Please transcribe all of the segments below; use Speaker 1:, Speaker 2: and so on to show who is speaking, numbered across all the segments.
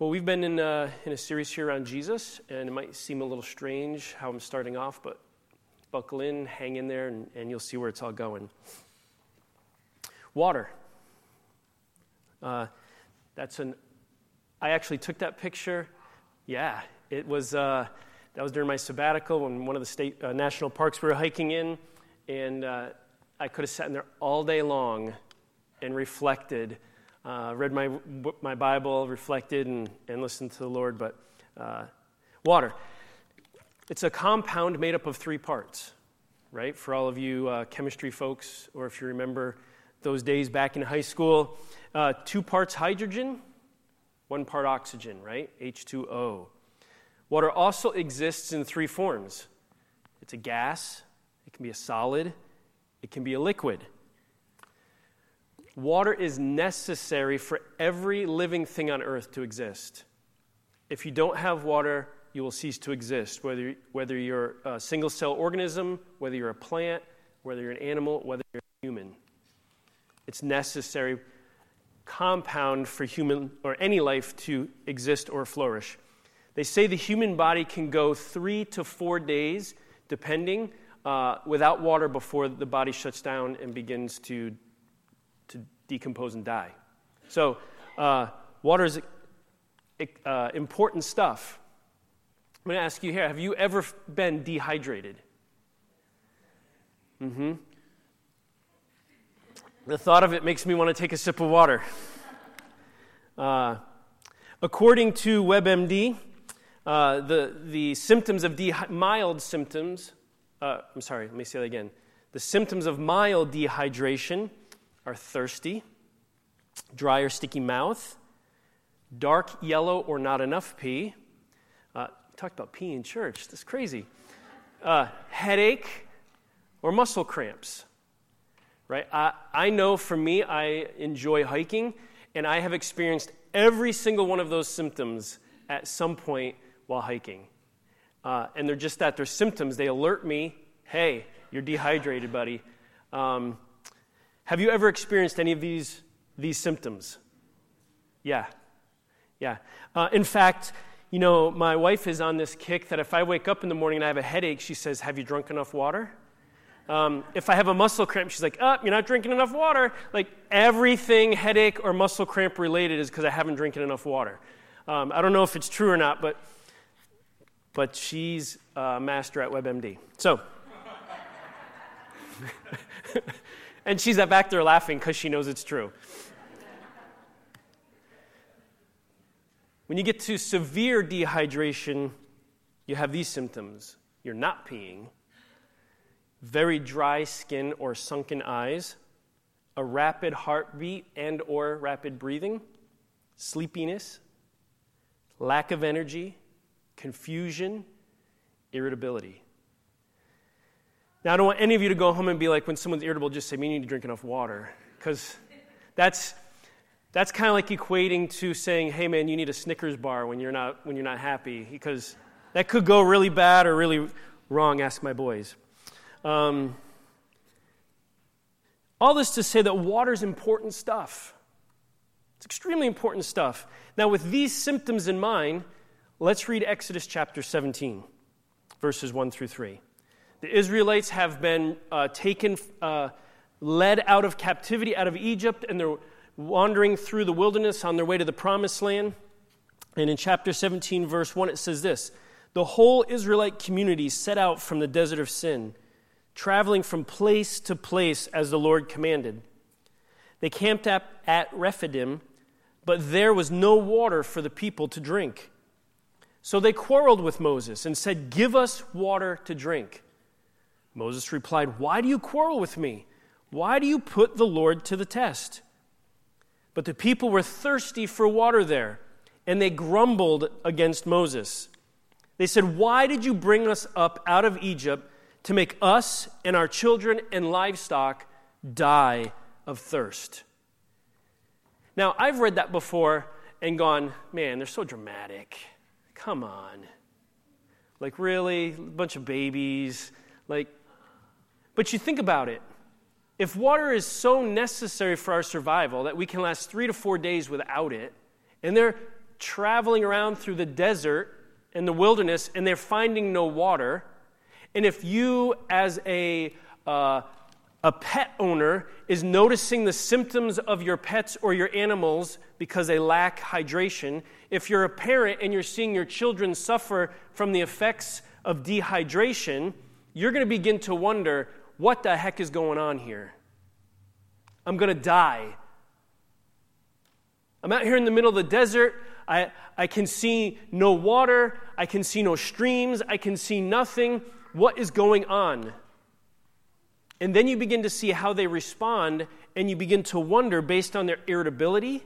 Speaker 1: Well, we've been in a, uh, in a series here on Jesus, and it might seem a little strange how I'm starting off, but buckle in, hang in there, and, and you'll see where it's all going. Water. Uh, that's an. I actually took that picture. Yeah, it was. Uh, that was during my sabbatical when one of the state uh, national parks we were hiking in, and uh, I could have sat in there all day long and reflected uh, read my, my Bible, reflected, and, and listened to the Lord, but uh, water. It's a compound made up of three parts, right? For all of you uh, chemistry folks, or if you remember those days back in high school, uh, two parts hydrogen, one part oxygen, right? H2O. Water also exists in three forms it's a gas, it can be a solid, it can be a liquid. Water is necessary for every living thing on earth to exist. If you don't have water, you will cease to exist, whether, whether you're a single cell organism, whether you're a plant, whether you're an animal, whether you're a human. It's necessary compound for human or any life to exist or flourish. They say the human body can go three to four days, depending, uh, without water before the body shuts down and begins to decompose and die. So, uh, water is uh, important stuff. I'm going to ask you here have you ever been dehydrated? Mm hmm. The thought of it makes me want to take a sip of water. Uh, according to WebMD, uh, the, the symptoms of de- mild symptoms, uh, I'm sorry, let me say that again. The symptoms of mild dehydration are thirsty, dry or sticky mouth, dark yellow or not enough pee. Uh, talked about pee in church. That's crazy. Uh, headache or muscle cramps. Right? I, I know for me, I enjoy hiking, and I have experienced every single one of those symptoms at some point while hiking. Uh, and they're just that they're symptoms. They alert me hey, you're dehydrated, buddy. Um, have you ever experienced any of these, these symptoms? Yeah. Yeah. Uh, in fact, you know, my wife is on this kick that if I wake up in the morning and I have a headache, she says, Have you drunk enough water? Um, if I have a muscle cramp, she's like, "Up, oh, you're not drinking enough water. Like everything headache or muscle cramp related is because I haven't drinking enough water. Um, I don't know if it's true or not, but, but she's a master at WebMD. So. And she's back there laughing because she knows it's true. when you get to severe dehydration, you have these symptoms you're not peeing, very dry skin or sunken eyes, a rapid heartbeat and or rapid breathing, sleepiness, lack of energy, confusion, irritability. Now, I don't want any of you to go home and be like, when someone's irritable, just say, you need to drink enough water. Because that's, that's kind of like equating to saying, hey, man, you need a Snickers bar when you're not, when you're not happy. Because that could go really bad or really wrong. Ask my boys. Um, all this to say that water's important stuff. It's extremely important stuff. Now, with these symptoms in mind, let's read Exodus chapter 17, verses 1 through 3. The Israelites have been uh, taken, uh, led out of captivity out of Egypt, and they're wandering through the wilderness on their way to the promised land. And in chapter 17, verse 1, it says this The whole Israelite community set out from the desert of sin, traveling from place to place as the Lord commanded. They camped up at Rephidim, but there was no water for the people to drink. So they quarreled with Moses and said, Give us water to drink. Moses replied, Why do you quarrel with me? Why do you put the Lord to the test? But the people were thirsty for water there, and they grumbled against Moses. They said, Why did you bring us up out of Egypt to make us and our children and livestock die of thirst? Now, I've read that before and gone, Man, they're so dramatic. Come on. Like, really? A bunch of babies. Like, but you think about it. If water is so necessary for our survival that we can last three to four days without it, and they're traveling around through the desert and the wilderness and they're finding no water, and if you, as a, uh, a pet owner, is noticing the symptoms of your pets or your animals because they lack hydration, if you're a parent and you're seeing your children suffer from the effects of dehydration, you're going to begin to wonder what the heck is going on here? I'm going to die. I'm out here in the middle of the desert. I, I can see no water. I can see no streams. I can see nothing. What is going on? And then you begin to see how they respond, and you begin to wonder based on their irritability,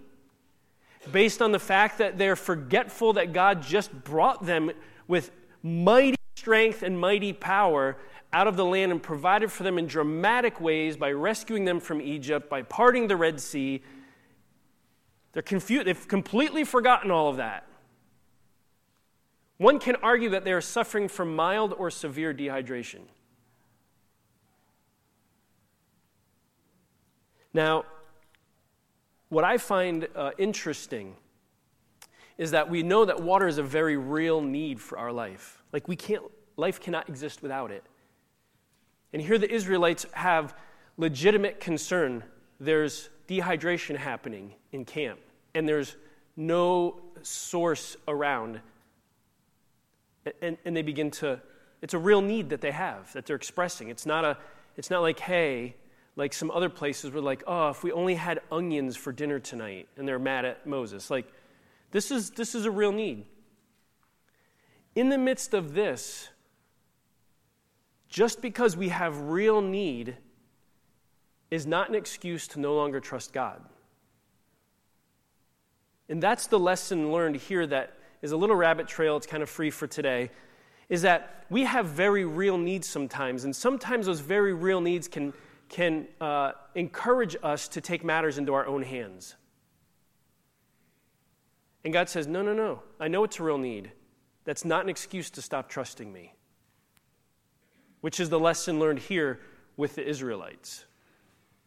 Speaker 1: based on the fact that they're forgetful that God just brought them with mighty strength and mighty power, out of the land and provided for them in dramatic ways by rescuing them from Egypt, by parting the Red Sea. They're confused. They've completely forgotten all of that. One can argue that they are suffering from mild or severe dehydration. Now, what I find uh, interesting is that we know that water is a very real need for our life. Like, we can't, life cannot exist without it. And here the Israelites have legitimate concern. There's dehydration happening in camp, and there's no source around. And, and they begin to, it's a real need that they have, that they're expressing. It's not, a, it's not like, hey, like some other places were like, oh, if we only had onions for dinner tonight, and they're mad at Moses. Like, this is, this is a real need. In the midst of this, just because we have real need is not an excuse to no longer trust God. And that's the lesson learned here that is a little rabbit trail, it's kind of free for today, is that we have very real needs sometimes, and sometimes those very real needs can, can uh, encourage us to take matters into our own hands. And God says, No, no, no, I know it's a real need. That's not an excuse to stop trusting me which is the lesson learned here with the Israelites.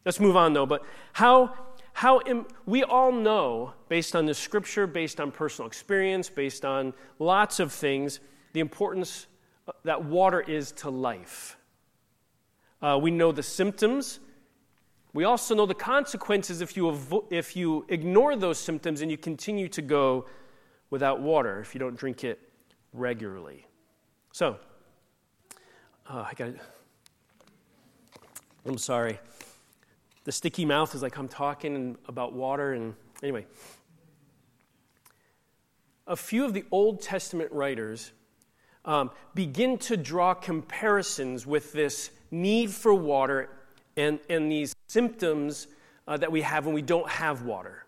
Speaker 1: Let's move on though, but how how Im- we all know based on the scripture, based on personal experience, based on lots of things, the importance uh, that water is to life. Uh, we know the symptoms. We also know the consequences if you, avo- if you ignore those symptoms and you continue to go without water, if you don't drink it regularly. So, Oh, I got. I'm sorry. The sticky mouth is like I'm talking about water, and anyway. A few of the Old Testament writers um, begin to draw comparisons with this need for water and, and these symptoms uh, that we have when we don't have water.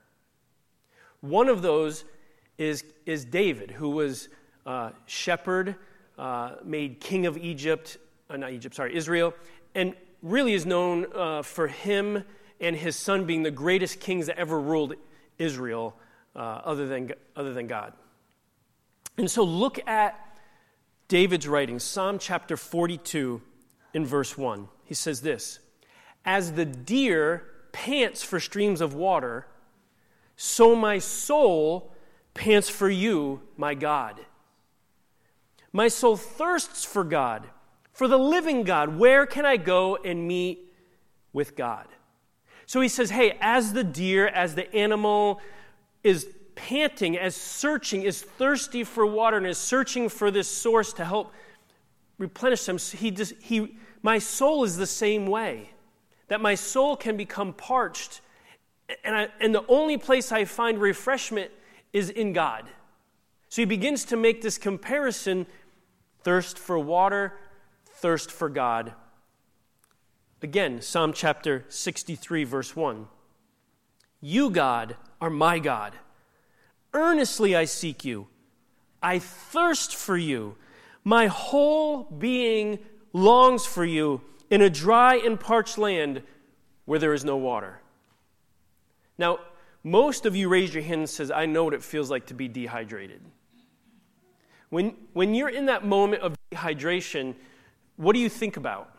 Speaker 1: One of those is, is David, who was uh, shepherd, uh, made king of Egypt, uh, not Egypt, sorry, Israel, and really is known uh, for him and his son being the greatest kings that ever ruled Israel, uh, other, than, other than God. And so look at David's writings, Psalm chapter 42, in verse 1. He says this As the deer pants for streams of water, so my soul pants for you, my God. My soul thirsts for God for the living God. Where can I go and meet with God? So he says, Hey, as the deer, as the animal is panting, as searching, is thirsty for water, and is searching for this source to help replenish them, he just, he, my soul is the same way. That my soul can become parched, and, I, and the only place I find refreshment is in God. So he begins to make this comparison thirst for water, thirst for God. Again, Psalm chapter 63, verse 1. You, God, are my God. Earnestly I seek you. I thirst for you. My whole being longs for you in a dry and parched land where there is no water. Now, most of you raise your hand and says, I know what it feels like to be dehydrated. When, when you're in that moment of dehydration, what do you think about?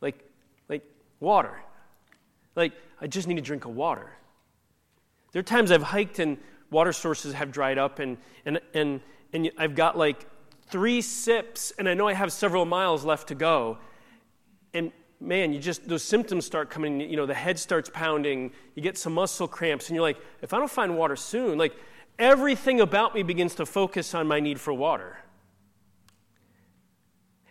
Speaker 1: Like, like water. Like, I just need a drink of water. There are times I've hiked and water sources have dried up, and, and, and, and I've got like three sips, and I know I have several miles left to go. And man, you just, those symptoms start coming, you know, the head starts pounding, you get some muscle cramps, and you're like, if I don't find water soon, like, everything about me begins to focus on my need for water.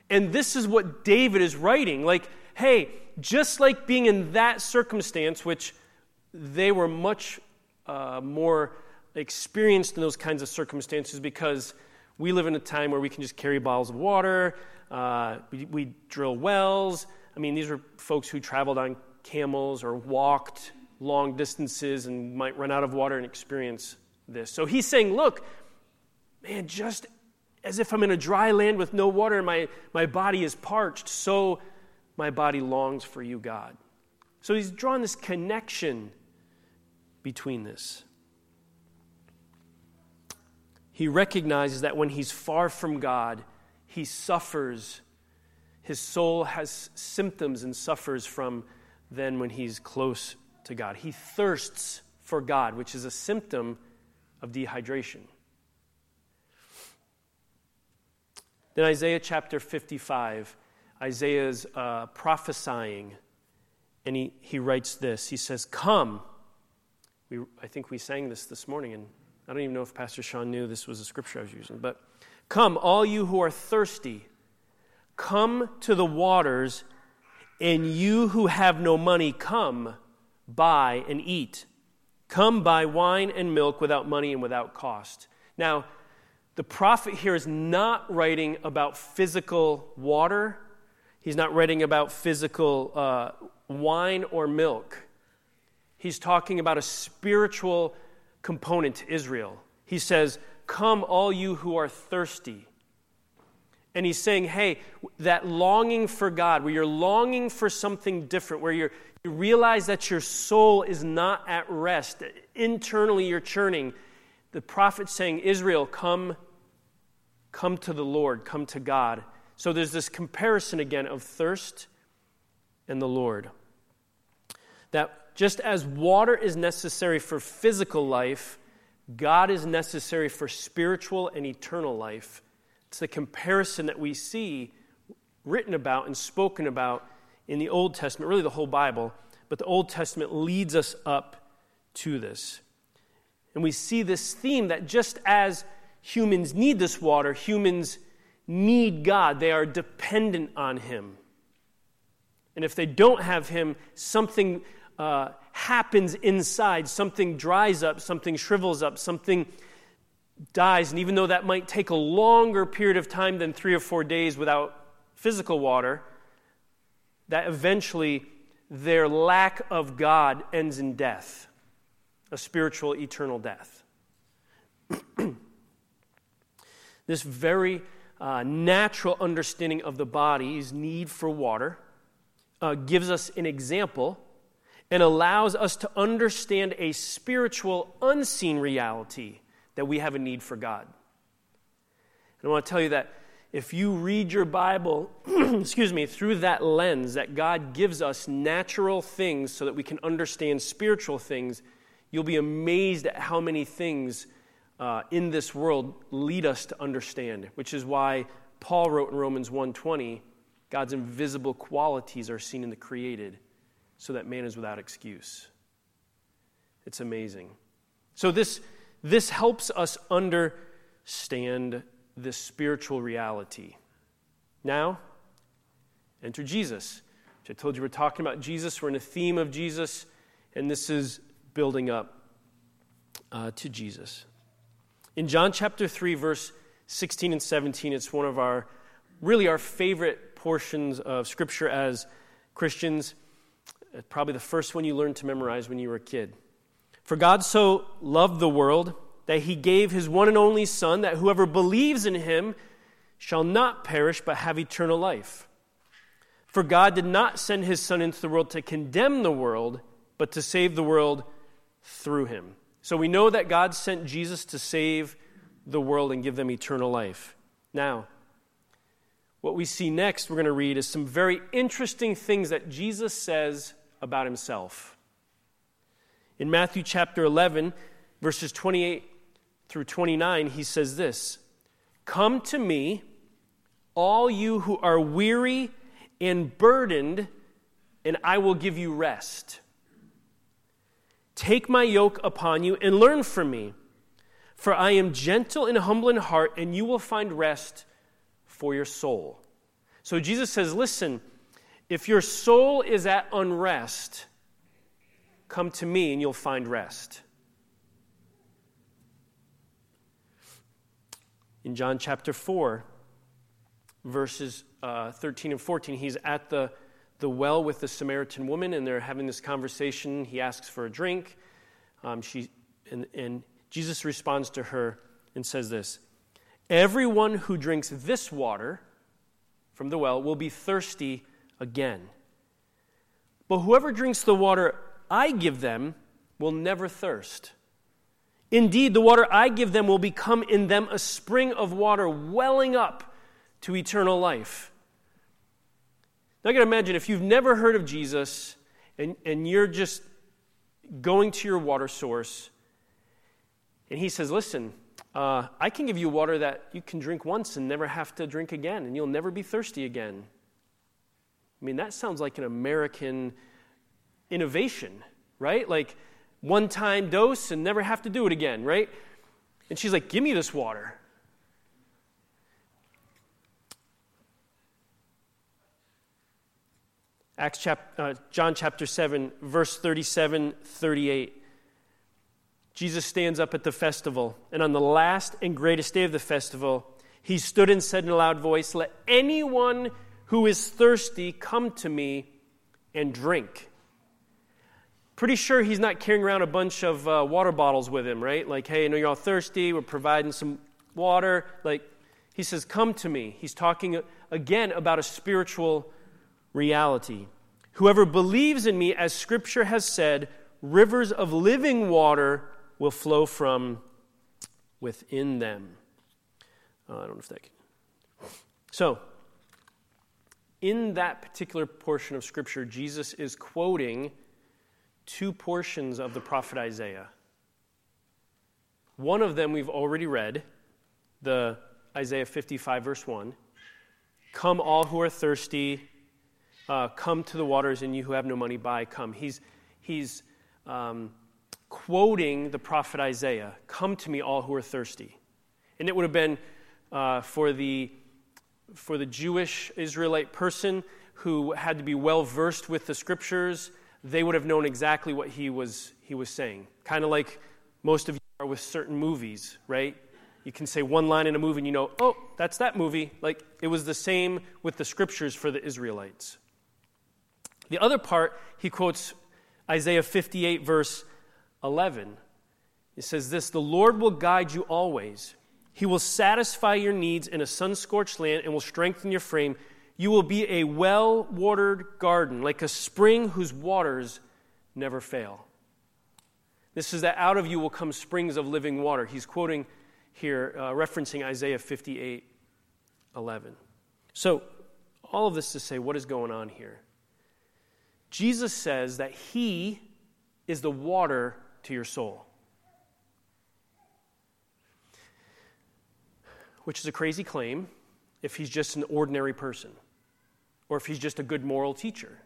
Speaker 1: And this is what David is writing. Like, hey, just like being in that circumstance, which they were much uh, more experienced in those kinds of circumstances because we live in a time where we can just carry bottles of water, uh, we, we drill wells. I mean, these were folks who traveled on camels or walked long distances and might run out of water and experience this. So he's saying, Look, man, just as if I'm in a dry land with no water and my, my body is parched, so my body longs for you, God. So he's drawn this connection between this. He recognizes that when he's far from God, he suffers. His soul has symptoms and suffers from then when he's close to God. He thirsts for God, which is a symptom of dehydration. Then Isaiah chapter 55, Isaiah's uh, prophesying, and he, he writes this. He says, Come. We, I think we sang this this morning, and I don't even know if Pastor Sean knew this was a scripture I was using, but come, all you who are thirsty, come to the waters, and you who have no money, come, buy and eat. Come buy wine and milk without money and without cost. Now, the prophet here is not writing about physical water, he's not writing about physical uh, wine or milk. He's talking about a spiritual component to Israel. He says, Come, all you who are thirsty. And he's saying, hey, that longing for God, where you're longing for something different, where you're, you realize that your soul is not at rest. Internally, you're churning. The prophet saying, Israel, come, come to the Lord, come to God. So there's this comparison again of thirst and the Lord. That just as water is necessary for physical life, God is necessary for spiritual and eternal life. It's the comparison that we see written about and spoken about in the Old Testament, really the whole Bible, but the Old Testament leads us up to this. And we see this theme that just as humans need this water, humans need God. They are dependent on Him. And if they don't have Him, something uh, happens inside. Something dries up, something shrivels up, something dies. And even though that might take a longer period of time than three or four days without physical water, that eventually their lack of God ends in death, a spiritual eternal death. this very uh, natural understanding of the body's need for water uh, gives us an example and allows us to understand a spiritual unseen reality that we have a need for God. And I want to tell you that if you read your Bible, excuse me, through that lens that God gives us natural things so that we can understand spiritual things, you'll be amazed at how many things uh, in this world lead us to understand, which is why Paul wrote in Romans 1:20, God's invisible qualities are seen in the created, so that man is without excuse. It's amazing. So this this helps us understand this spiritual reality. Now, enter Jesus, which I told you we're talking about Jesus. We're in a theme of Jesus, and this is building up uh, to Jesus. In John chapter 3, verse 16 and 17, it's one of our really our favorite portions of Scripture as Christians. Probably the first one you learned to memorize when you were a kid. For God so loved the world that he gave his one and only Son, that whoever believes in him shall not perish but have eternal life. For God did not send his Son into the world to condemn the world, but to save the world through him. So we know that God sent Jesus to save the world and give them eternal life. Now, what we see next, we're going to read, is some very interesting things that Jesus says about himself. In Matthew chapter 11, verses 28 through 29, he says this Come to me, all you who are weary and burdened, and I will give you rest. Take my yoke upon you and learn from me, for I am gentle and humble in heart, and you will find rest for your soul. So Jesus says, Listen, if your soul is at unrest, come to me and you'll find rest. in John chapter 4, verses uh, 13 and 14. He's at the, the well with the Samaritan woman, and they're having this conversation. He asks for a drink. Um, she, and, and Jesus responds to her and says this Everyone who drinks this water from the well will be thirsty again. But whoever drinks the water I give them will never thirst. Indeed, the water I give them will become in them a spring of water welling up to eternal life. Now, I can imagine if you've never heard of Jesus and, and you're just going to your water source, and he says, Listen, uh, I can give you water that you can drink once and never have to drink again, and you'll never be thirsty again. I mean, that sounds like an American innovation, right? Like, one time dose and never have to do it again, right? And she's like, Give me this water. Acts chap- uh, John chapter 7, verse 37 38. Jesus stands up at the festival, and on the last and greatest day of the festival, he stood and said in a loud voice, Let anyone who is thirsty come to me and drink pretty sure he's not carrying around a bunch of uh, water bottles with him, right? Like, hey, I know you're all thirsty. We're providing some water. Like, he says, Come to me. He's talking again about a spiritual reality. Whoever believes in me, as scripture has said, rivers of living water will flow from within them. Uh, I don't know if that can. So, in that particular portion of scripture, Jesus is quoting two portions of the prophet Isaiah. One of them we've already read, the Isaiah 55, verse 1. Come, all who are thirsty, uh, come to the waters, and you who have no money, buy, come. He's, he's um, quoting the prophet Isaiah Come to me, all who are thirsty. And it would have been uh, for, the, for the Jewish Israelite person who had to be well versed with the scriptures they would have known exactly what he was, he was saying. Kind of like most of you are with certain movies, right? You can say one line in a movie and you know, oh, that's that movie. Like it was the same with the scriptures for the Israelites. The other part, he quotes Isaiah 58, verse 11. It says this The Lord will guide you always. He will satisfy your needs in a sun scorched land and will strengthen your frame. You will be a well watered garden, like a spring whose waters never fail. This is that out of you will come springs of living water. He's quoting here, uh, referencing Isaiah 58 11. So, all of this to say, what is going on here? Jesus says that He is the water to your soul, which is a crazy claim if He's just an ordinary person or if he's just a good moral teacher.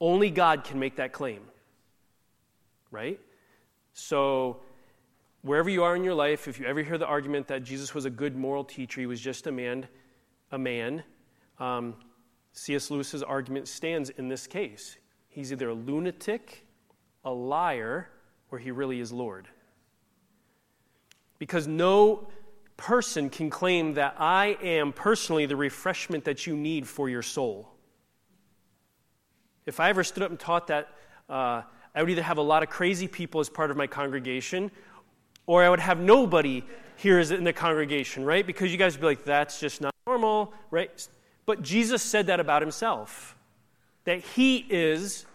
Speaker 1: Only God can make that claim, right? So, wherever you are in your life, if you ever hear the argument that Jesus was a good moral teacher, he was just a man, a man, um, C.S. Lewis's argument stands in this case. He's either a lunatic, a liar, or he really is Lord. Because no person can claim that I am personally the refreshment that you need for your soul. If I ever stood up and taught that, uh, I would either have a lot of crazy people as part of my congregation, or I would have nobody here in the congregation, right? Because you guys would be like, that's just not normal, right? But Jesus said that about himself that he is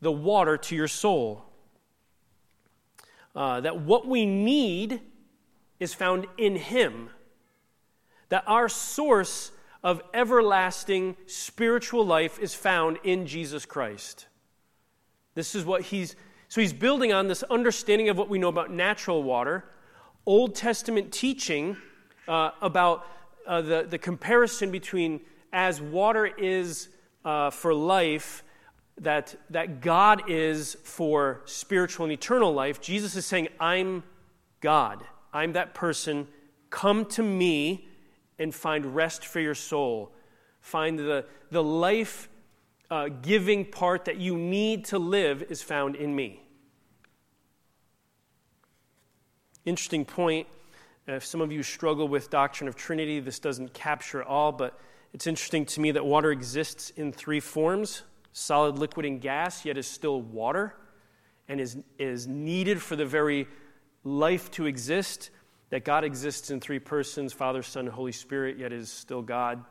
Speaker 1: the water to your soul. Uh, that what we need is found in Him. That our source of everlasting spiritual life is found in Jesus Christ. This is what he's so he's building on this understanding of what we know about natural water, Old Testament teaching uh, about uh, the, the comparison between as water is uh, for life, that, that God is for spiritual and eternal life. Jesus is saying, I'm God. I'm that person. Come to me and find rest for your soul. Find the, the life uh, giving part that you need to live is found in me. Interesting point. If some of you struggle with doctrine of Trinity, this doesn't capture all, but it's interesting to me that water exists in three forms solid, liquid, and gas, yet is still water and is, is needed for the very life to exist, that God exists in three persons Father, Son, Holy Spirit, yet is still God.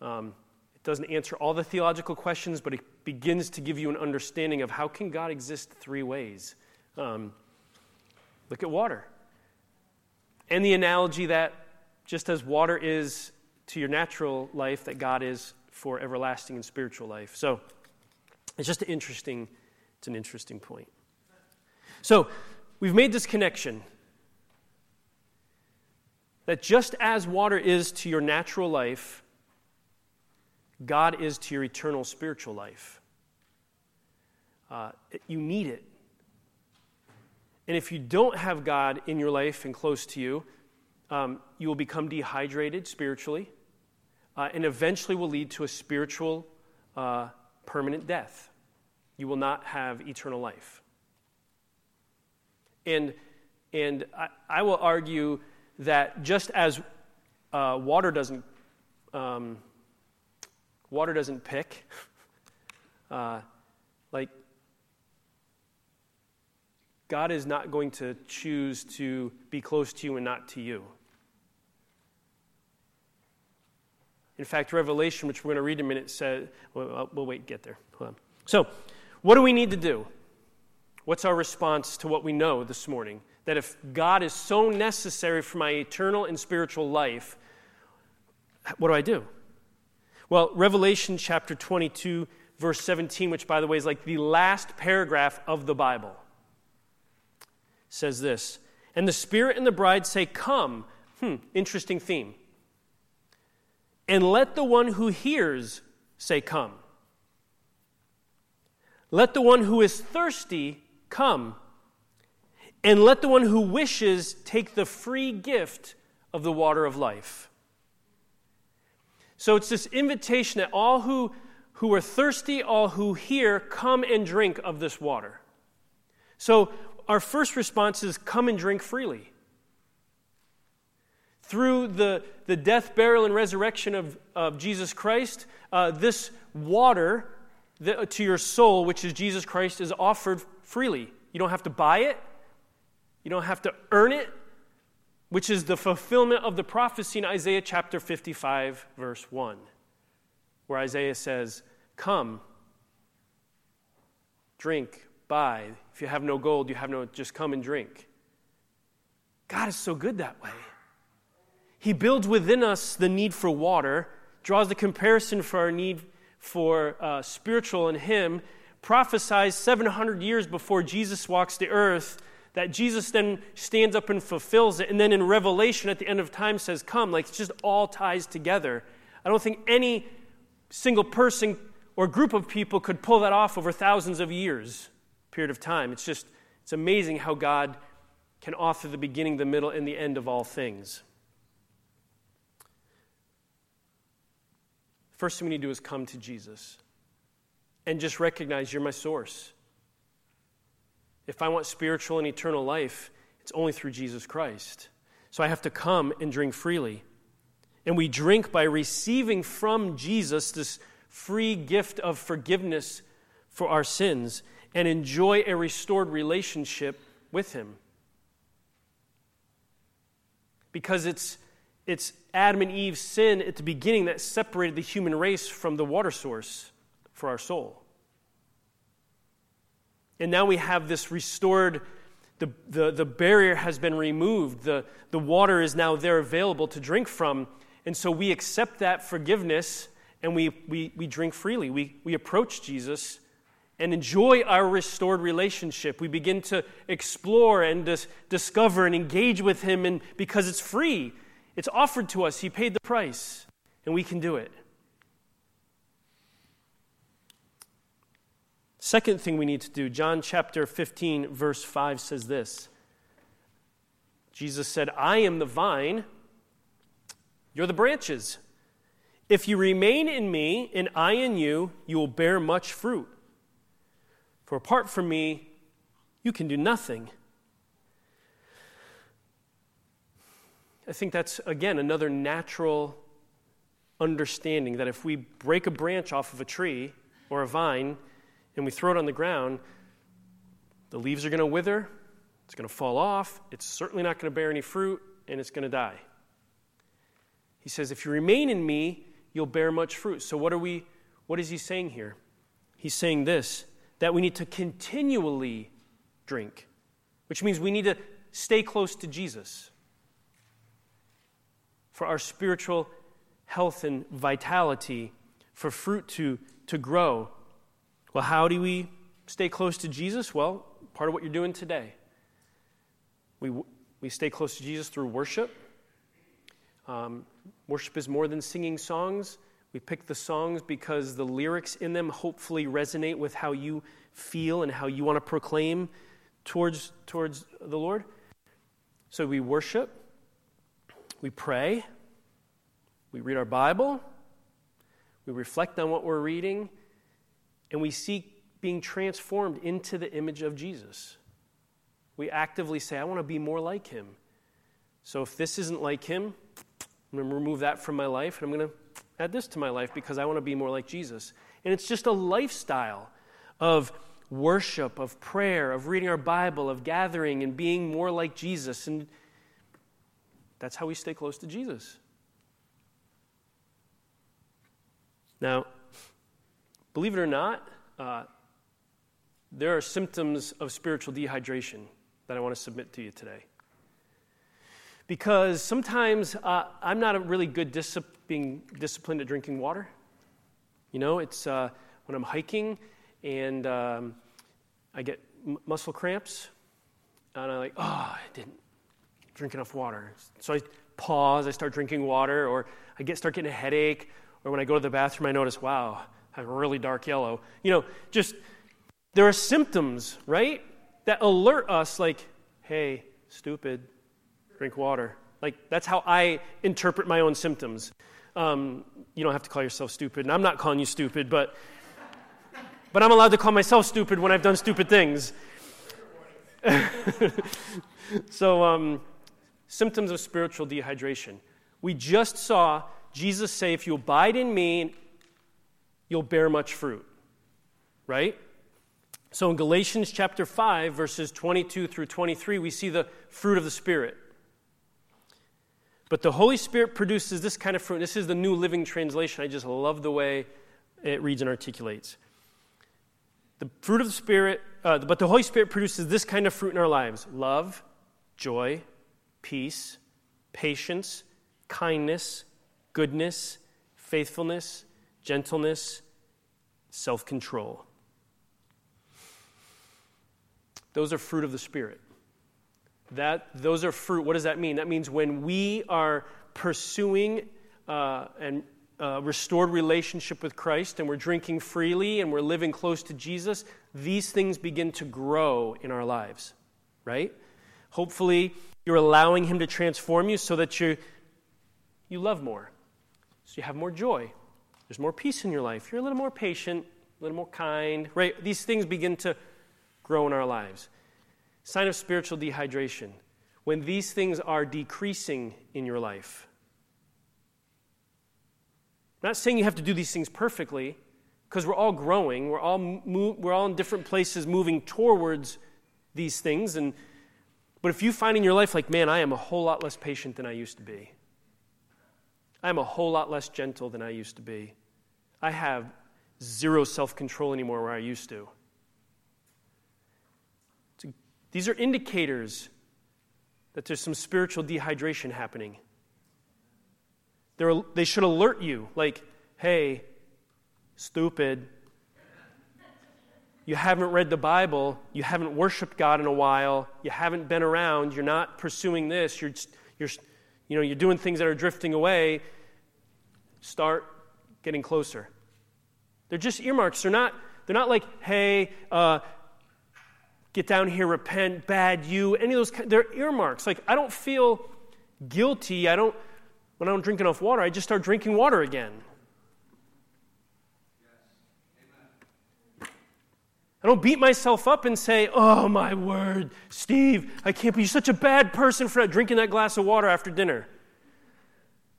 Speaker 1: Um, it doesn't answer all the theological questions, but it begins to give you an understanding of how can God exist three ways. Um, look at water. And the analogy that just as water is to your natural life, that God is for everlasting and spiritual life. So it's just an interesting, it's an interesting point. So we've made this connection that just as water is to your natural life, God is to your eternal spiritual life. Uh, you need it. And if you don't have God in your life and close to you, um, you will become dehydrated spiritually uh, and eventually will lead to a spiritual uh, permanent death. You will not have eternal life. And, and I, I will argue that just as uh, water doesn't um, water doesn't pick, uh, like God is not going to choose to be close to you and not to you. In fact, Revelation, which we're going to read in a minute, says, well, we'll wait, get there. So, what do we need to do? What's our response to what we know this morning? That if God is so necessary for my eternal and spiritual life, what do I do? Well, Revelation chapter 22, verse 17, which, by the way, is like the last paragraph of the Bible, says this And the Spirit and the bride say, Come. Hmm, interesting theme. And let the one who hears say, Come. Let the one who is thirsty Come, and let the one who wishes take the free gift of the water of life. So it's this invitation that all who, who are thirsty, all who hear, come and drink of this water. So our first response is come and drink freely. Through the, the death, burial, and resurrection of, of Jesus Christ, uh, this water the, to your soul, which is Jesus Christ, is offered freely. You don't have to buy it, you don't have to earn it, which is the fulfillment of the prophecy in Isaiah chapter 55, verse 1, where Isaiah says, Come, drink, buy. If you have no gold, you have no, just come and drink. God is so good that way. He builds within us the need for water, draws the comparison for our need for uh, spiritual in Him, prophesies 700 years before Jesus walks the earth that Jesus then stands up and fulfills it. And then in Revelation at the end of time says, Come. Like it's just all ties together. I don't think any single person or group of people could pull that off over thousands of years period of time. It's just, it's amazing how God can author the beginning, the middle, and the end of all things. First thing we need to do is come to Jesus and just recognize you're my source. If I want spiritual and eternal life, it's only through Jesus Christ. So I have to come and drink freely. And we drink by receiving from Jesus this free gift of forgiveness for our sins and enjoy a restored relationship with Him. Because it's, it's Adam and Eve's sin at the beginning that separated the human race from the water source for our soul. And now we have this restored, the, the, the barrier has been removed. The, the water is now there available to drink from. And so we accept that forgiveness and we, we, we drink freely. We, we approach Jesus and enjoy our restored relationship. We begin to explore and dis- discover and engage with Him and, because it's free. It's offered to us. He paid the price, and we can do it. Second thing we need to do, John chapter 15, verse 5 says this Jesus said, I am the vine, you're the branches. If you remain in me and I in you, you will bear much fruit. For apart from me, you can do nothing. I think that's, again, another natural understanding that if we break a branch off of a tree or a vine, and we throw it on the ground, the leaves are going to wither, it's going to fall off, it's certainly not going to bear any fruit, and it's going to die. He says, If you remain in me, you'll bear much fruit. So, what, are we, what is he saying here? He's saying this that we need to continually drink, which means we need to stay close to Jesus for our spiritual health and vitality, for fruit to, to grow, well, how do we stay close to Jesus? Well, part of what you're doing today. We, we stay close to Jesus through worship. Um, worship is more than singing songs. We pick the songs because the lyrics in them hopefully resonate with how you feel and how you want to proclaim towards, towards the Lord. So we worship, we pray, we read our Bible, we reflect on what we're reading, and we seek being transformed into the image of Jesus. We actively say, I want to be more like him. So if this isn't like him, I'm going to remove that from my life and I'm going to add this to my life because I want to be more like Jesus. And it's just a lifestyle of worship, of prayer, of reading our Bible, of gathering and being more like Jesus. And that's how we stay close to Jesus. Now, Believe it or not, uh, there are symptoms of spiritual dehydration that I want to submit to you today. Because sometimes uh, I'm not a really good being disciplined at drinking water. You know, it's uh, when I'm hiking and um, I get m- muscle cramps, and I'm like, oh, I didn't drink enough water. So I pause, I start drinking water, or I get, start getting a headache, or when I go to the bathroom, I notice, wow, a really dark yellow. You know, just there are symptoms, right? That alert us, like, hey, stupid, drink water. Like, that's how I interpret my own symptoms. Um, you don't have to call yourself stupid, and I'm not calling you stupid, but, but I'm allowed to call myself stupid when I've done stupid things. so, um, symptoms of spiritual dehydration. We just saw Jesus say, if you abide in me you'll bear much fruit. Right? So in Galatians chapter 5, verses 22 through 23, we see the fruit of the Spirit. But the Holy Spirit produces this kind of fruit. This is the New Living Translation. I just love the way it reads and articulates. The fruit of the Spirit, uh, but the Holy Spirit produces this kind of fruit in our lives love, joy, peace, patience, kindness, goodness, faithfulness, gentleness, self control. Those are fruit of the Spirit. That, those are fruit. What does that mean? That means when we are pursuing uh, and uh, restored relationship with Christ and we're drinking freely and we're living close to Jesus, these things begin to grow in our lives, right? Hopefully, you're allowing Him to transform you so that you, you love more, so you have more joy, there's more peace in your life. You're a little more patient, a little more kind, right? These things begin to grow in our lives. Sign of spiritual dehydration when these things are decreasing in your life. I'm not saying you have to do these things perfectly, because we're all growing, we're all, we're all in different places moving towards these things. And, but if you find in your life, like, man, I am a whole lot less patient than I used to be, I'm a whole lot less gentle than I used to be, I have zero self control anymore where I used to. these are indicators that there's some spiritual dehydration happening. They're, they should alert you, like, hey, stupid, you haven't read the Bible, you haven't worshiped God in a while, you haven't been around, you're not pursuing this, you're, you're, you know, you're doing things that are drifting away, start getting closer. They're just earmarks. They're not, they're not like, hey, uh, get down here, repent, bad you, any of those. Kind, they're earmarks. Like, I don't feel guilty. I don't, when I don't drink enough water, I just start drinking water again. I don't beat myself up and say, oh my word, Steve, I can't be, you're such a bad person for not drinking that glass of water after dinner.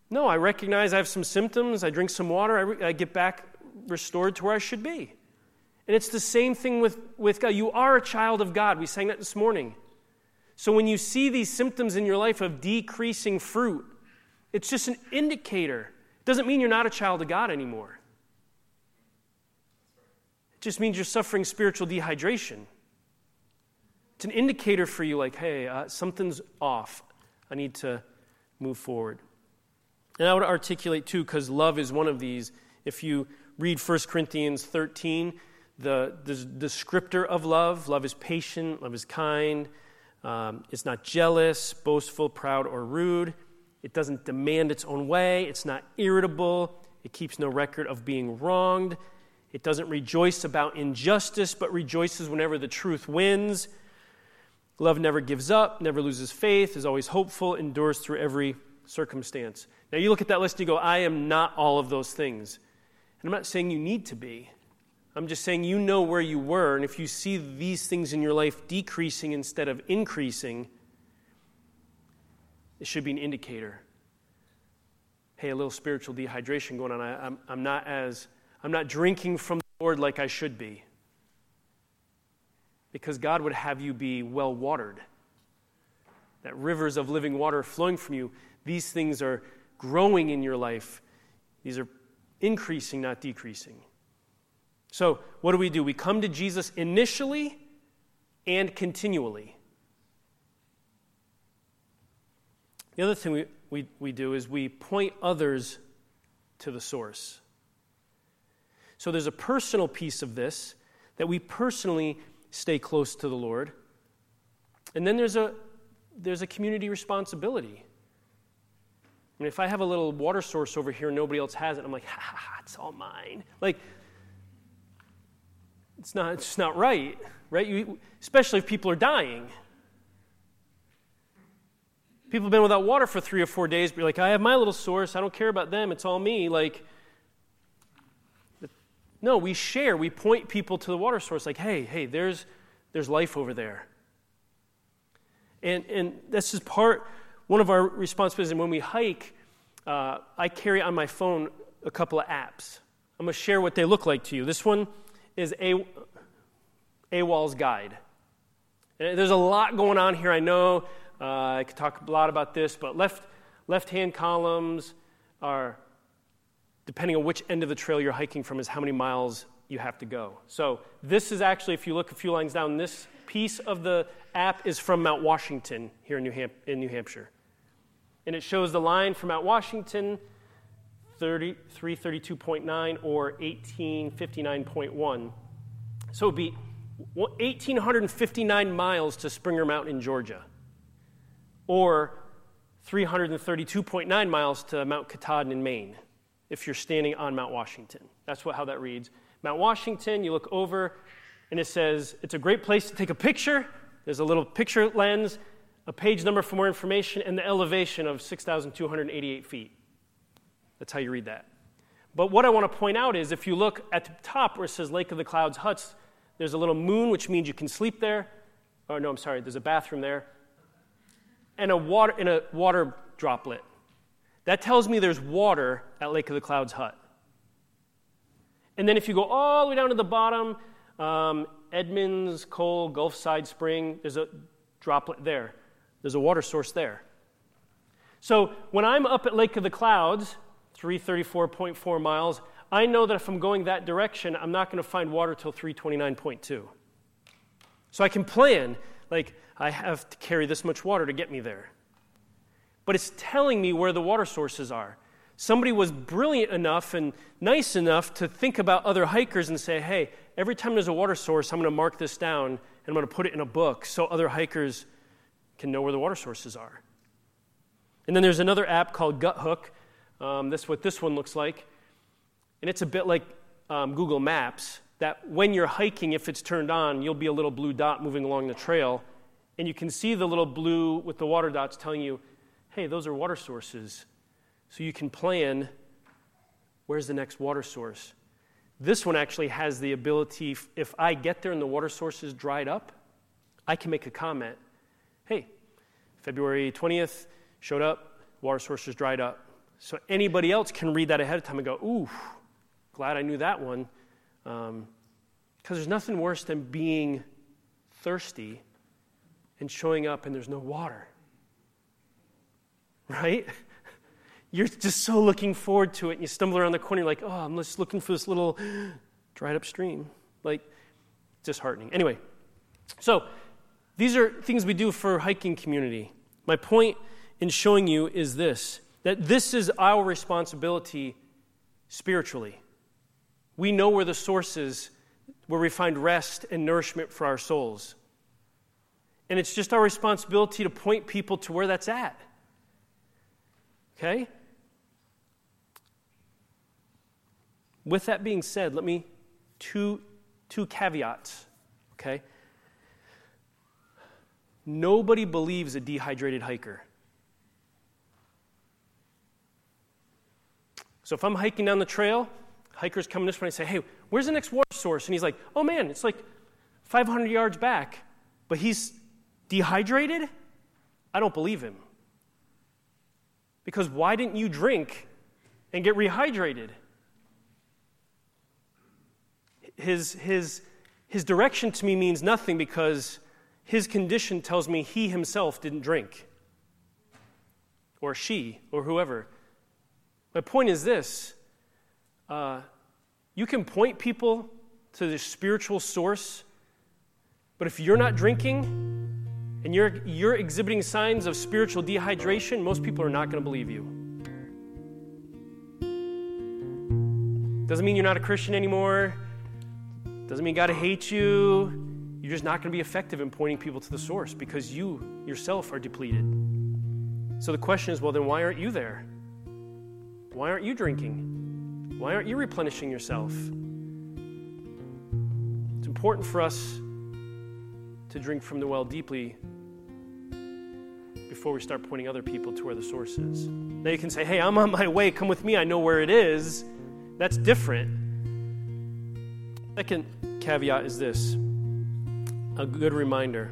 Speaker 1: No, I recognize I have some symptoms. I drink some water. I, re- I get back restored to where I should be. And it's the same thing with, with God. You are a child of God. We sang that this morning. So when you see these symptoms in your life of decreasing fruit, it's just an indicator. It doesn't mean you're not a child of God anymore. It just means you're suffering spiritual dehydration. It's an indicator for you, like, hey, uh, something's off. I need to move forward. And I would articulate too, because love is one of these. If you read 1 Corinthians 13, the, the descriptor of love love is patient, love is kind, um, it's not jealous, boastful, proud, or rude. It doesn't demand its own way, it's not irritable, it keeps no record of being wronged. It doesn't rejoice about injustice, but rejoices whenever the truth wins. Love never gives up, never loses faith, is always hopeful, endures through every circumstance. Now, you look at that list and you go, I am not all of those things. And I'm not saying you need to be. I'm just saying you know where you were, and if you see these things in your life decreasing instead of increasing, it should be an indicator. Hey, a little spiritual dehydration going on. I, am I'm, I'm not as I'm not drinking from the Lord like I should be. Because God would have you be well watered. That rivers of living water flowing from you. These things are growing in your life, these are increasing, not decreasing. So, what do we do? We come to Jesus initially and continually. The other thing we, we, we do is we point others to the source. So there's a personal piece of this that we personally stay close to the Lord. And then there's a, there's a community responsibility if I have a little water source over here and nobody else has it, I'm like, ha ha, ha it's all mine. Like, it's not, it's not right, right? You, especially if people are dying. People have been without water for three or four days, but you're like, I have my little source. I don't care about them. It's all me. Like, no, we share. We point people to the water source. Like, hey, hey, there's, there's life over there. And, and this is part one of our responsibilities, and when we hike, uh, I carry on my phone a couple of apps. I'm going to share what they look like to you. This one is a AWOL's guide. And uh, there's a lot going on here. I know uh, I could talk a lot about this, but left left hand columns are depending on which end of the trail you're hiking from is how many miles you have to go. So this is actually, if you look a few lines down, this piece of the app is from Mount Washington here in New, Ham- in New Hampshire. And it shows the line from Mount Washington 30, 332.9 or 1859.1. So it would be 1,859 miles to Springer Mountain in Georgia, or 332.9 miles to Mount Katahdin in Maine, if you're standing on Mount Washington. That's what, how that reads. Mount Washington, you look over, and it says it's a great place to take a picture. There's a little picture lens, a page number for more information, and the elevation of 6,288 feet. That's how you read that. But what I want to point out is if you look at the top where it says Lake of the Clouds Huts, there's a little moon, which means you can sleep there. Oh no, I'm sorry, there's a bathroom there. And a water, and a water droplet. That tells me there's water at Lake of the Clouds Hut. And then if you go all the way down to the bottom, um, Edmands, Col, Gulfside Spring, there's a droplet there. There's a water source there. So when I'm up at Lake of the Clouds, 334.4 miles, I know that if I'm going that direction, I'm not going to find water till 329.2. So I can plan, like, I have to carry this much water to get me there. But it's telling me where the water sources are. Somebody was brilliant enough and nice enough to think about other hikers and say, hey, every time there's a water source, I'm going to mark this down and I'm going to put it in a book so other hikers can know where the water sources are. And then there's another app called Guthook. Um, that's what this one looks like. And it's a bit like um, Google Maps, that when you're hiking, if it's turned on, you'll be a little blue dot moving along the trail. And you can see the little blue with the water dots telling you, hey, those are water sources so you can plan where's the next water source. This one actually has the ability if I get there and the water source is dried up, I can make a comment. Hey, February 20th, showed up, water source is dried up. So anybody else can read that ahead of time and go, ooh, glad I knew that one. Because um, there's nothing worse than being thirsty and showing up and there's no water. Right? you're just so looking forward to it, and you stumble around the corner, you're like, oh, I'm just looking for this little dried up stream. Like, disheartening. Anyway, so these are things we do for hiking community. My point in showing you is this that this is our responsibility spiritually. We know where the source is, where we find rest and nourishment for our souls. And it's just our responsibility to point people to where that's at. Okay? With that being said, let me two two caveats, okay? Nobody believes a dehydrated hiker. So if I'm hiking down the trail, hiker's coming this way, I say, hey, where's the next water source? And he's like, oh man, it's like 500 yards back, but he's dehydrated? I don't believe him. Because why didn't you drink and get rehydrated? His, his, his direction to me means nothing because his condition tells me he himself didn't drink, or she, or whoever. My point is this uh, you can point people to the spiritual source, but if you're not drinking, and you're, you're exhibiting signs of spiritual dehydration, most people are not going to believe you. Doesn't mean you're not a Christian anymore. Doesn't mean God hates you. You're just not going to be effective in pointing people to the source because you yourself are depleted. So the question is well, then why aren't you there? Why aren't you drinking? Why aren't you replenishing yourself? It's important for us to drink from the well deeply before we start pointing other people to where the source is. Now you can say, hey, I'm on my way, come with me, I know where it is. That's different. Second caveat is this a good reminder.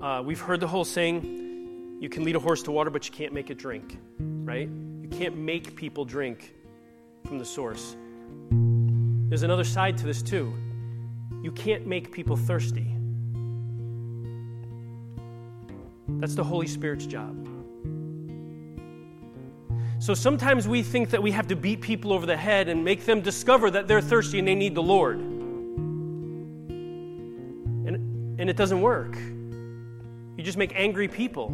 Speaker 1: Uh, we've heard the whole saying you can lead a horse to water, but you can't make it drink, right? You can't make people drink from the source. There's another side to this, too. You can't make people thirsty. That's the Holy Spirit's job. So sometimes we think that we have to beat people over the head and make them discover that they're thirsty and they need the Lord. And, and it doesn't work. You just make angry people.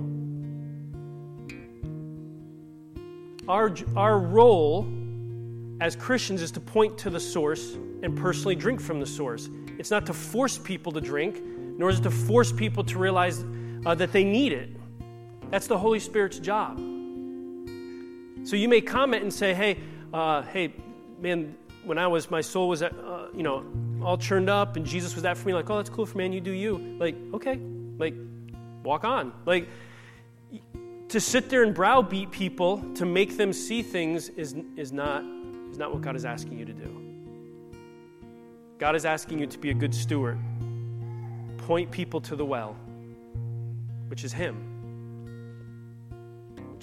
Speaker 1: Our, our role as Christians is to point to the source and personally drink from the source. It's not to force people to drink, nor is it to force people to realize uh, that they need it. That's the Holy Spirit's job. So you may comment and say, hey, uh, hey, man, when I was, my soul was, uh, you know, all churned up and Jesus was that for me. Like, oh, that's cool for man, you do you. Like, okay, like, walk on. Like, to sit there and browbeat people to make them see things is, is, not, is not what God is asking you to do. God is asking you to be a good steward. Point people to the well, which is Him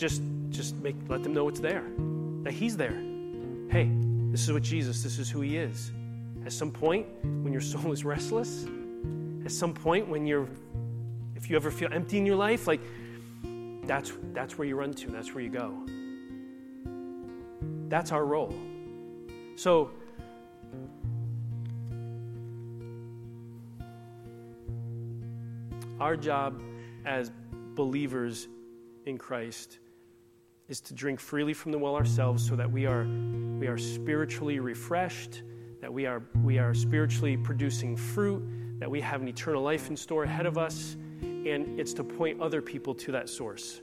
Speaker 1: just just make let them know it's there. That he's there. Hey, this is what Jesus, this is who he is. At some point when your soul is restless, at some point when you're if you ever feel empty in your life, like that's that's where you run to, that's where you go. That's our role. So our job as believers in Christ is to drink freely from the well ourselves so that we are, we are spiritually refreshed, that we are, we are spiritually producing fruit, that we have an eternal life in store ahead of us, and it's to point other people to that source.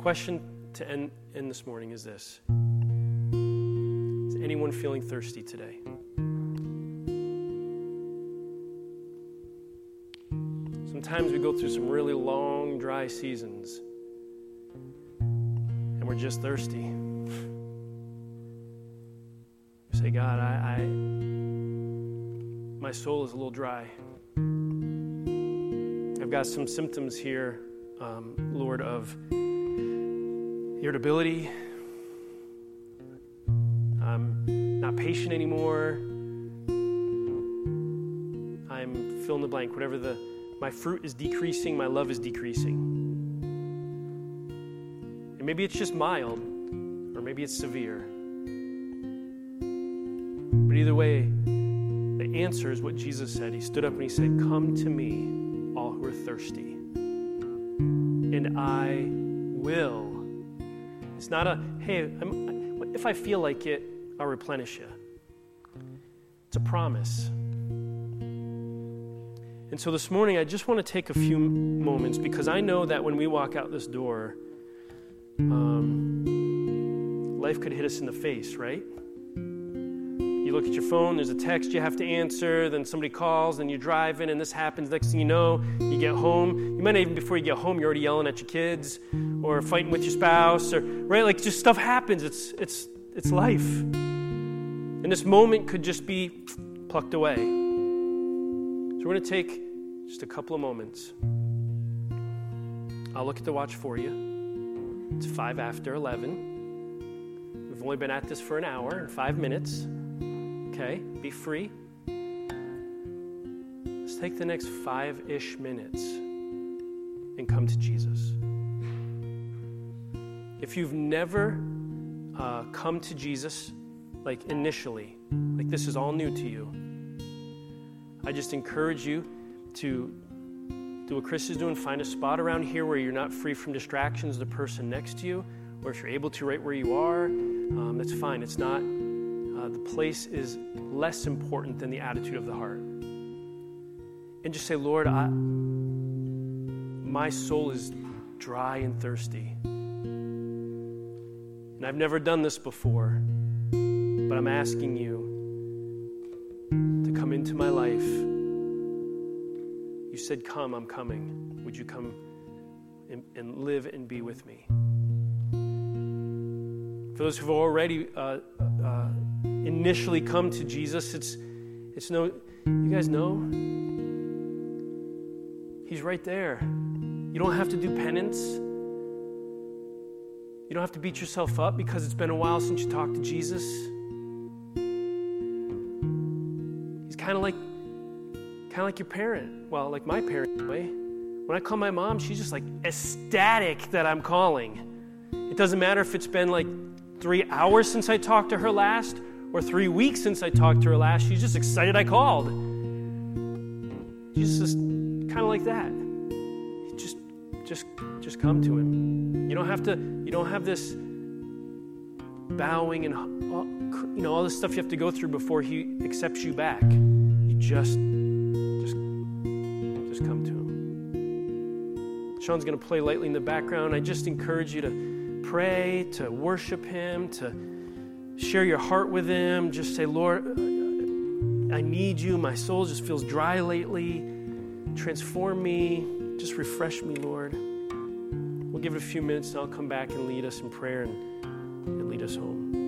Speaker 1: Question to end, end this morning is this Is anyone feeling thirsty today? Times we go through some really long, dry seasons and we're just thirsty. we say, God, I, I, my soul is a little dry. I've got some symptoms here, um, Lord, of irritability. I'm not patient anymore. I'm fill in the blank, whatever the my fruit is decreasing, my love is decreasing. And maybe it's just mild, or maybe it's severe. But either way, the answer is what Jesus said. He stood up and he said, Come to me, all who are thirsty, and I will. It's not a, hey, I'm, if I feel like it, I'll replenish you. It's a promise. And so this morning, I just want to take a few moments because I know that when we walk out this door, um, life could hit us in the face, right? You look at your phone, there's a text you have to answer, then somebody calls, then you're driving, and this happens. Next thing you know, you get home. You might even, before you get home, you're already yelling at your kids or fighting with your spouse, or, right? Like, just stuff happens. It's, it's, it's life. And this moment could just be plucked away. So we're going to take just a couple of moments. I'll look at the watch for you. It's five after 11. We've only been at this for an hour and five minutes. Okay, be free. Let's take the next five ish minutes and come to Jesus. If you've never uh, come to Jesus, like initially, like this is all new to you, I just encourage you to do what Chris is doing, find a spot around here where you're not free from distractions, the person next to you, or if you're able to, right where you are, um, that's fine. It's not, uh, the place is less important than the attitude of the heart. And just say, Lord, I, my soul is dry and thirsty. And I've never done this before, but I'm asking you to come into my life you said, Come, I'm coming. Would you come and, and live and be with me? For those who've already uh, uh, initially come to Jesus, it's, it's no, you guys know? He's right there. You don't have to do penance. You don't have to beat yourself up because it's been a while since you talked to Jesus. He's kind of like Kind of like your parent. Well, like my parent, anyway. When I call my mom, she's just like ecstatic that I'm calling. It doesn't matter if it's been like three hours since I talked to her last or three weeks since I talked to her last. She's just excited I called. She's just kind of like that. Just, just, just come to him. You don't have to. You don't have this bowing and uh, you know all this stuff you have to go through before he accepts you back. You just just come to Him. Sean's going to play lightly in the background. I just encourage you to pray, to worship Him, to share your heart with Him. Just say, Lord, I need you. My soul just feels dry lately. Transform me. Just refresh me, Lord. We'll give it a few minutes and I'll come back and lead us in prayer and, and lead us home.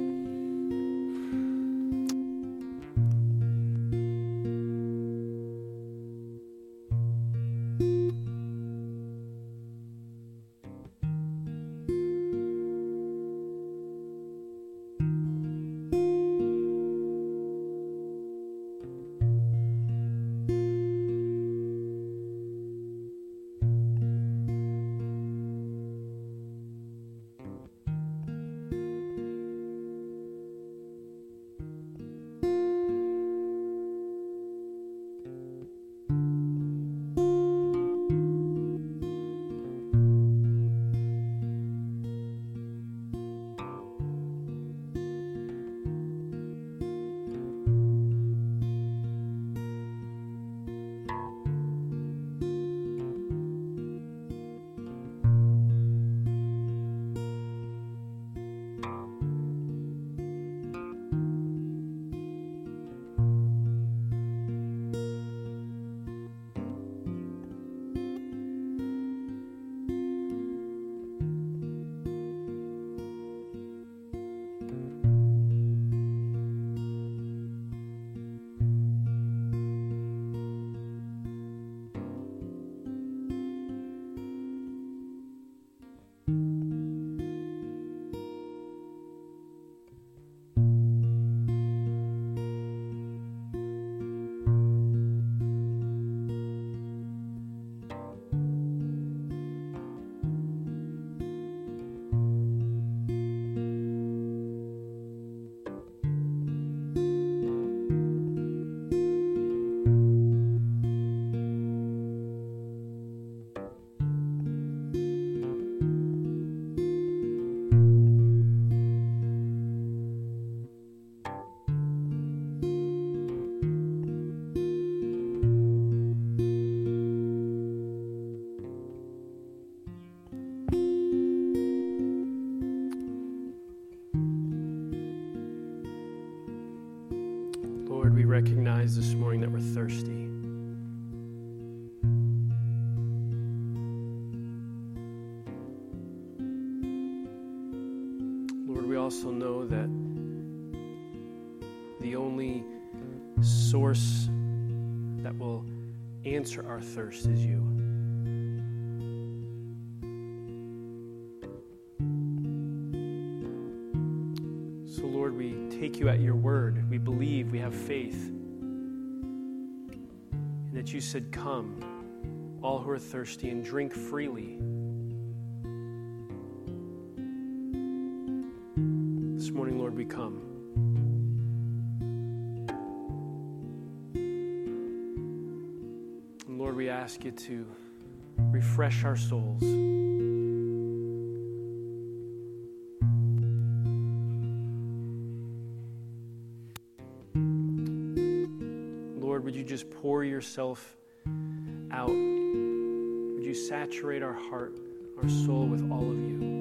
Speaker 1: answer our thirst is you. So, Lord, we take you at your word. We believe, we have faith. And that you said, Come, all who are thirsty, and drink freely to refresh our souls. Lord, would you just pour yourself out? Would you saturate our heart, our soul with all of you?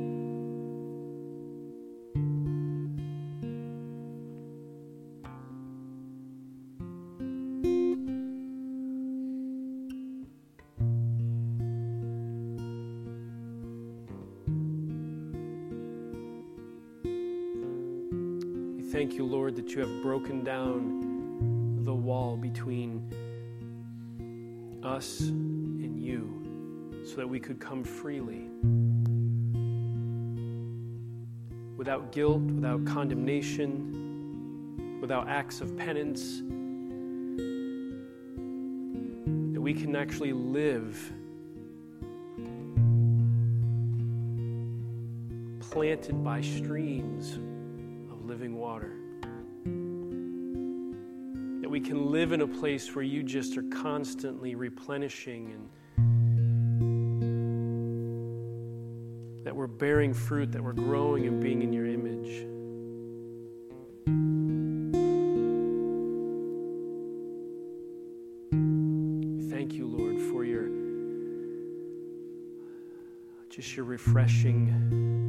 Speaker 1: thank you, Lord, that you have broken down the wall between us and you so that we could come freely without guilt, without condemnation, without acts of penance. That we can actually live planted by streams living water. That we can live in a place where you just are constantly replenishing and that we're bearing fruit, that we're growing and being in your image. Thank you, Lord, for your just your refreshing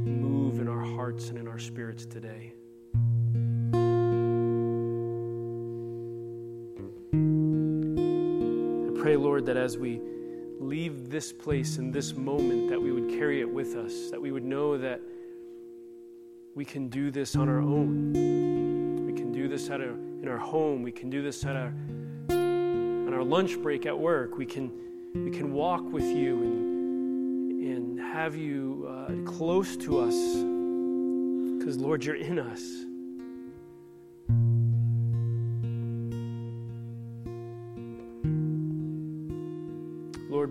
Speaker 1: move in our hearts and in our spirits today. Lord, that as we leave this place in this moment, that we would carry it with us, that we would know that we can do this on our own. We can do this at our, in our home. We can do this at our, on our lunch break at work. We can, we can walk with you and, and have you uh, close to us because, Lord, you're in us.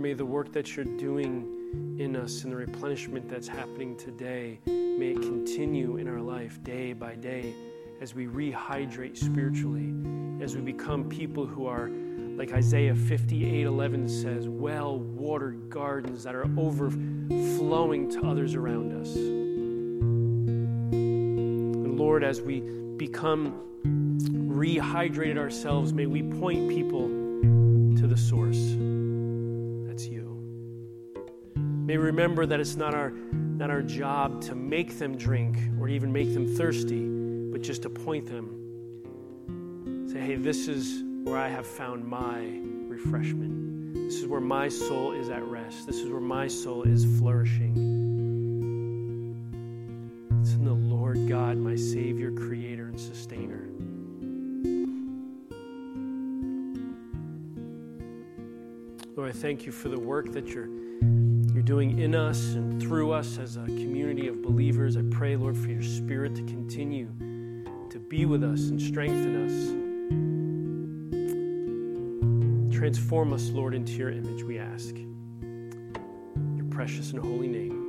Speaker 1: may the work that you're doing in us and the replenishment that's happening today, may it continue in our life day by day as we rehydrate spiritually, as we become people who are, like Isaiah 58 11 says, well watered gardens that are overflowing to others around us. And Lord, as we become rehydrated ourselves, may we point people to the source. May remember that it's not our, not our job to make them drink or even make them thirsty, but just to point them. Say, hey, this is where I have found my refreshment. This is where my soul is at rest. This is where my soul is flourishing. It's in the Lord God, my Savior, Creator, and Sustainer. Lord, I thank you for the work that you're doing in us and through us as a community of believers. I pray, Lord, for your spirit to continue to be with us and strengthen us. Transform us, Lord, into your image, we ask. Your precious and holy name.